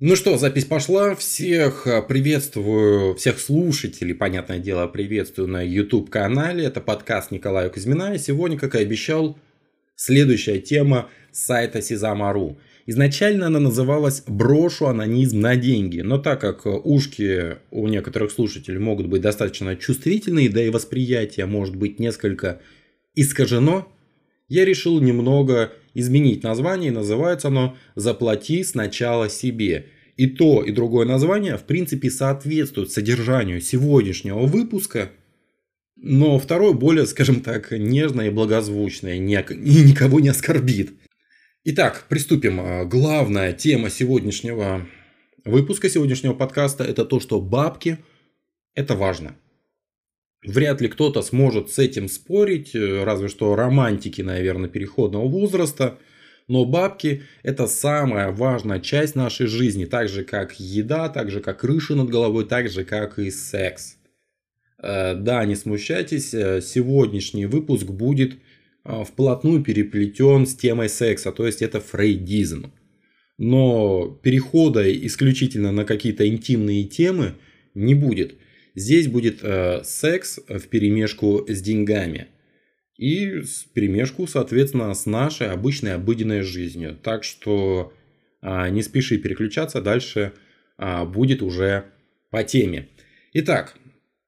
Ну что, запись пошла. Всех э, приветствую, всех слушателей, понятное дело, приветствую на YouTube-канале. Это подкаст Николая Кузьмина. И сегодня, как и обещал, следующая тема сайта Сезам.ру. Изначально она называлась «Брошу анонизм на деньги», но так как ушки у некоторых слушателей могут быть достаточно чувствительные, да и восприятие может быть несколько искажено, я решил немного изменить название, называется оно «Заплати сначала себе». И то, и другое название, в принципе, соответствуют содержанию сегодняшнего выпуска, но второе более, скажем так, нежное и благозвучное, и никого не оскорбит. Итак, приступим. Главная тема сегодняшнего выпуска, сегодняшнего подкаста, это то, что бабки – это важно. Вряд ли кто-то сможет с этим спорить, э, разве что романтики, наверное, переходного возраста. Но бабки – это самая важная часть нашей жизни, так же как еда, так же как крыша над головой, так же как и секс. Э, да, не смущайтесь, э, сегодняшний выпуск будет вплотную переплетен с темой секса, то есть это фрейдизм. Но перехода исключительно на какие-то интимные темы не будет – Здесь будет э, секс в перемешку с деньгами. И в перемешку, соответственно, с нашей обычной обыденной жизнью. Так что э, не спеши переключаться, дальше э, будет уже по теме. Итак,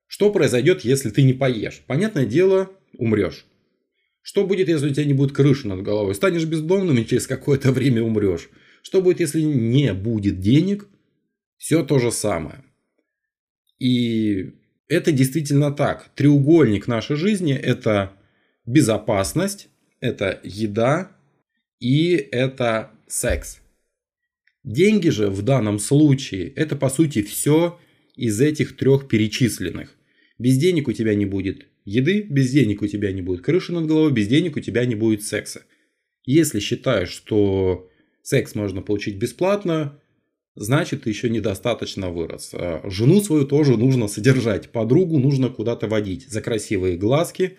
что произойдет, если ты не поешь? Понятное дело, умрешь. Что будет, если у тебя не будет крыши над головой? Станешь бездомным и через какое-то время умрешь. Что будет, если не будет денег? Все то же самое. И это действительно так. Треугольник нашей жизни – это безопасность, это еда и это секс. Деньги же в данном случае – это по сути все из этих трех перечисленных. Без денег у тебя не будет еды, без денег у тебя не будет крыши над головой, без денег у тебя не будет секса. Если считаешь, что секс можно получить бесплатно, значит ты еще недостаточно вырос. А жену свою тоже нужно содержать, подругу нужно куда-то водить. За красивые глазки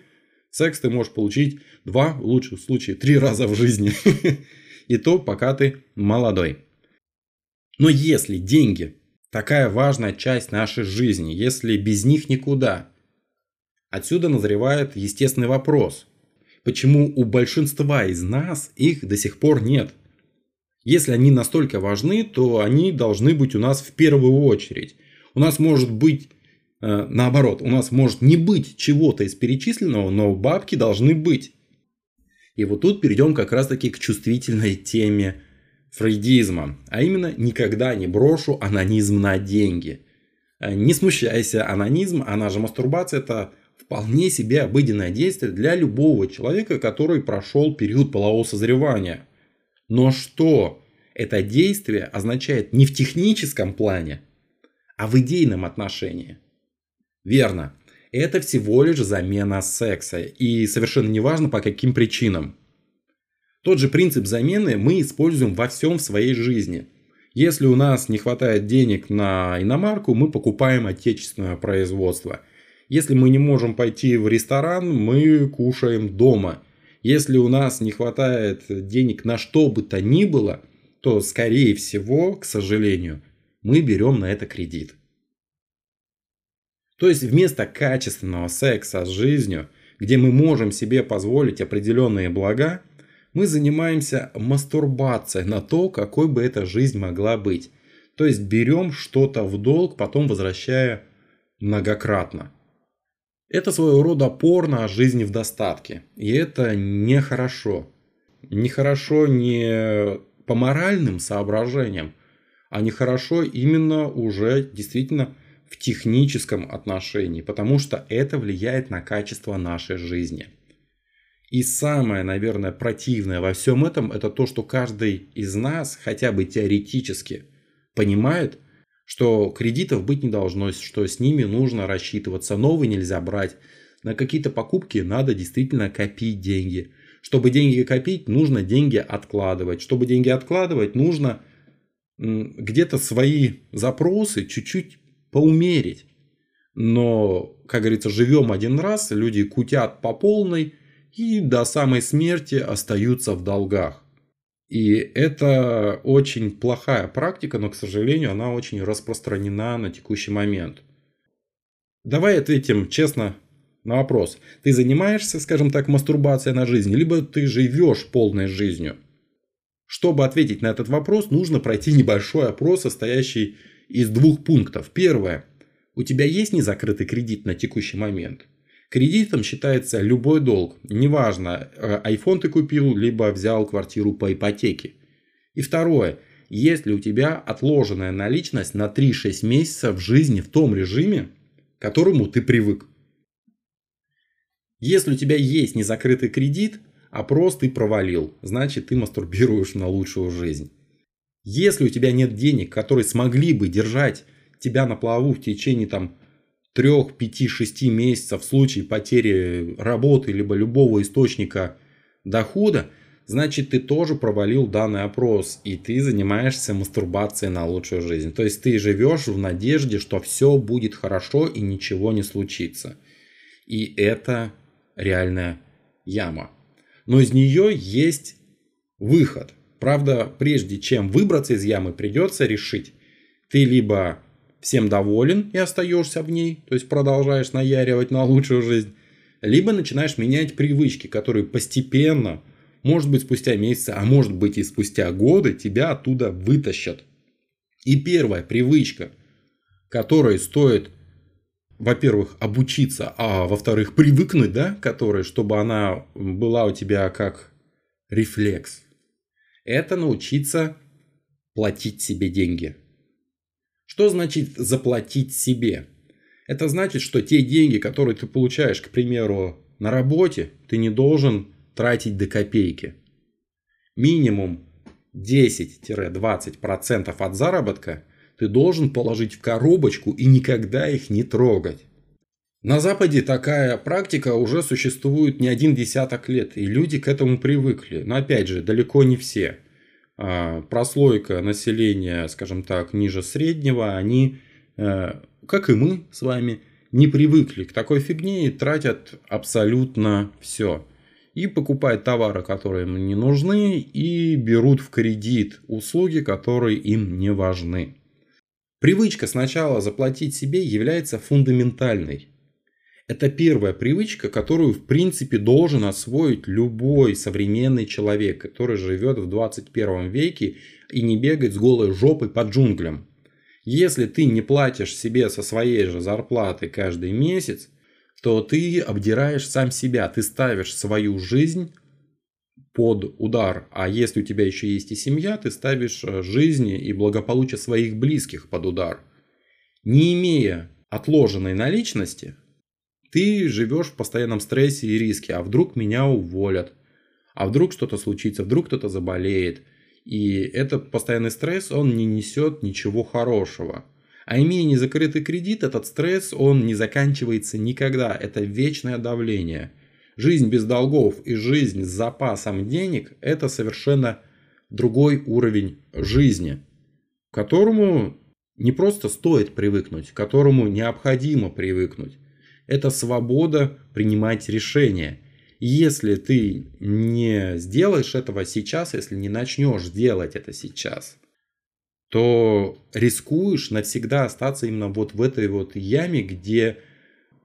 секс ты можешь получить два, в лучшем случае три раза в жизни. И то, пока ты молодой. Но если деньги такая важная часть нашей жизни, если без них никуда, отсюда назревает естественный вопрос. Почему у большинства из нас их до сих пор нет? Если они настолько важны, то они должны быть у нас в первую очередь. У нас может быть э, наоборот, у нас может не быть чего-то из перечисленного, но бабки должны быть. И вот тут перейдем как раз таки к чувствительной теме фрейдизма, а именно никогда не брошу анонизм на деньги. Э, не смущайся, анонизм, она же мастурбация, это вполне себе обыденное действие для любого человека, который прошел период полового созревания – но что это действие означает не в техническом плане, а в идейном отношении? Верно. Это всего лишь замена секса. И совершенно неважно по каким причинам. Тот же принцип замены мы используем во всем в своей жизни. Если у нас не хватает денег на иномарку, мы покупаем отечественное производство. Если мы не можем пойти в ресторан, мы кушаем дома – если у нас не хватает денег на что бы то ни было, то, скорее всего, к сожалению, мы берем на это кредит. То есть вместо качественного секса с жизнью, где мы можем себе позволить определенные блага, мы занимаемся мастурбацией на то, какой бы эта жизнь могла быть. То есть берем что-то в долг, потом возвращая многократно. Это своего рода порно о жизни в достатке. И это нехорошо. Нехорошо не по моральным соображениям, а нехорошо именно уже действительно в техническом отношении, потому что это влияет на качество нашей жизни. И самое, наверное, противное во всем этом, это то, что каждый из нас хотя бы теоретически понимает, что кредитов быть не должно, что с ними нужно рассчитываться, новые нельзя брать. На какие-то покупки надо действительно копить деньги. Чтобы деньги копить, нужно деньги откладывать. Чтобы деньги откладывать, нужно где-то свои запросы чуть-чуть поумерить. Но, как говорится, живем один раз, люди кутят по полной и до самой смерти остаются в долгах. И это очень плохая практика, но, к сожалению, она очень распространена на текущий момент. Давай ответим честно на вопрос. Ты занимаешься, скажем так, мастурбацией на жизнь, либо ты живешь полной жизнью? Чтобы ответить на этот вопрос, нужно пройти небольшой опрос, состоящий из двух пунктов. Первое. У тебя есть незакрытый кредит на текущий момент? Кредитом считается любой долг. Неважно, э, iPhone ты купил, либо взял квартиру по ипотеке. И второе. Есть ли у тебя отложенная наличность на 3-6 месяцев в жизни в том режиме, к которому ты привык? Если у тебя есть незакрытый кредит, опрос ты провалил, значит ты мастурбируешь на лучшую жизнь. Если у тебя нет денег, которые смогли бы держать тебя на плаву в течение там 3, 5, 6 месяцев в случае потери работы либо любого источника дохода, значит ты тоже провалил данный опрос и ты занимаешься мастурбацией на лучшую жизнь. То есть ты живешь в надежде, что все будет хорошо и ничего не случится. И это реальная яма. Но из нее есть выход. Правда, прежде чем выбраться из ямы, придется решить, ты либо всем доволен и остаешься в ней, то есть продолжаешь наяривать на лучшую жизнь, либо начинаешь менять привычки, которые постепенно, может быть спустя месяцы, а может быть и спустя годы тебя оттуда вытащат. И первая привычка, которой стоит, во-первых, обучиться, а во-вторых, привыкнуть, да, которой, чтобы она была у тебя как рефлекс, это научиться платить себе деньги – что значит заплатить себе? Это значит, что те деньги, которые ты получаешь, к примеру, на работе, ты не должен тратить до копейки. Минимум 10-20% от заработка ты должен положить в коробочку и никогда их не трогать. На Западе такая практика уже существует не один десяток лет, и люди к этому привыкли. Но опять же, далеко не все. А, прослойка населения, скажем так, ниже среднего, они, э, как и мы с вами, не привыкли к такой фигне и тратят абсолютно все. И покупают товары, которые им не нужны, и берут в кредит услуги, которые им не важны. Привычка сначала заплатить себе является фундаментальной. Это первая привычка, которую в принципе должен освоить любой современный человек, который живет в 21 веке и не бегает с голой жопой по джунглям. Если ты не платишь себе со своей же зарплаты каждый месяц, то ты обдираешь сам себя, ты ставишь свою жизнь под удар. А если у тебя еще есть и семья, ты ставишь э, жизни и благополучие своих близких под удар. Не имея отложенной наличности, ты живешь в постоянном стрессе и риске. А вдруг меня уволят? А вдруг что-то случится? Вдруг кто-то заболеет? И этот постоянный стресс, он не несет ничего хорошего. А имея незакрытый кредит, этот стресс, он не заканчивается никогда. Это вечное давление. Жизнь без долгов и жизнь с запасом денег – это совершенно другой уровень жизни, к которому не просто стоит привыкнуть, к которому необходимо привыкнуть это свобода принимать решения. Если ты не сделаешь этого сейчас, если не начнешь делать это сейчас, то рискуешь навсегда остаться именно вот в этой вот яме, где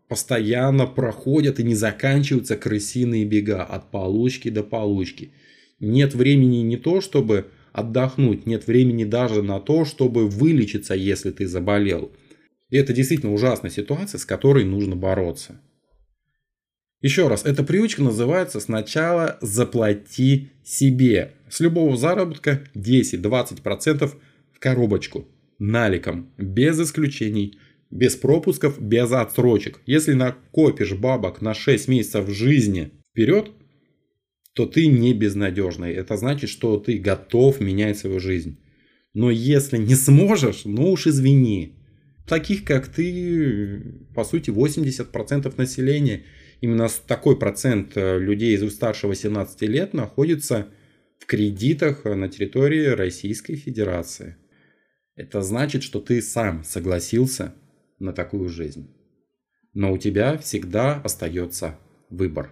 постоянно проходят и не заканчиваются крысиные бега от получки до получки. Нет времени не то, чтобы отдохнуть, нет времени даже на то, чтобы вылечиться, если ты заболел – и это действительно ужасная ситуация, с которой нужно бороться. Еще раз, эта привычка называется сначала заплати себе. С любого заработка 10-20% в коробочку. Наликом. Без исключений. Без пропусков, без отсрочек. Если накопишь бабок на 6 месяцев жизни вперед, то ты не безнадежный. Это значит, что ты готов менять свою жизнь. Но если не сможешь, ну уж извини таких, как ты, по сути, 80% населения, именно такой процент э, людей старше 18 лет находится в кредитах на территории Российской Федерации. Это значит, что ты сам согласился на такую жизнь. Но у тебя всегда остается выбор.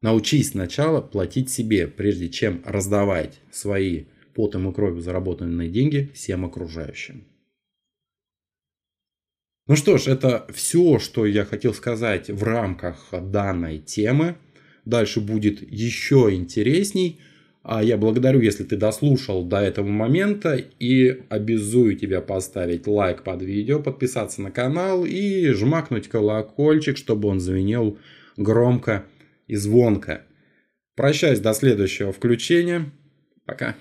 Научись сначала платить себе, прежде чем раздавать свои потом и кровью заработанные деньги всем окружающим. Ну что ж, это все, что я хотел сказать в рамках данной темы. Дальше будет еще интересней. А я благодарю, если ты дослушал до этого момента и обязую тебя поставить лайк под видео, подписаться на канал и жмакнуть колокольчик, чтобы он звенел громко и звонко. Прощаюсь до следующего включения. Пока.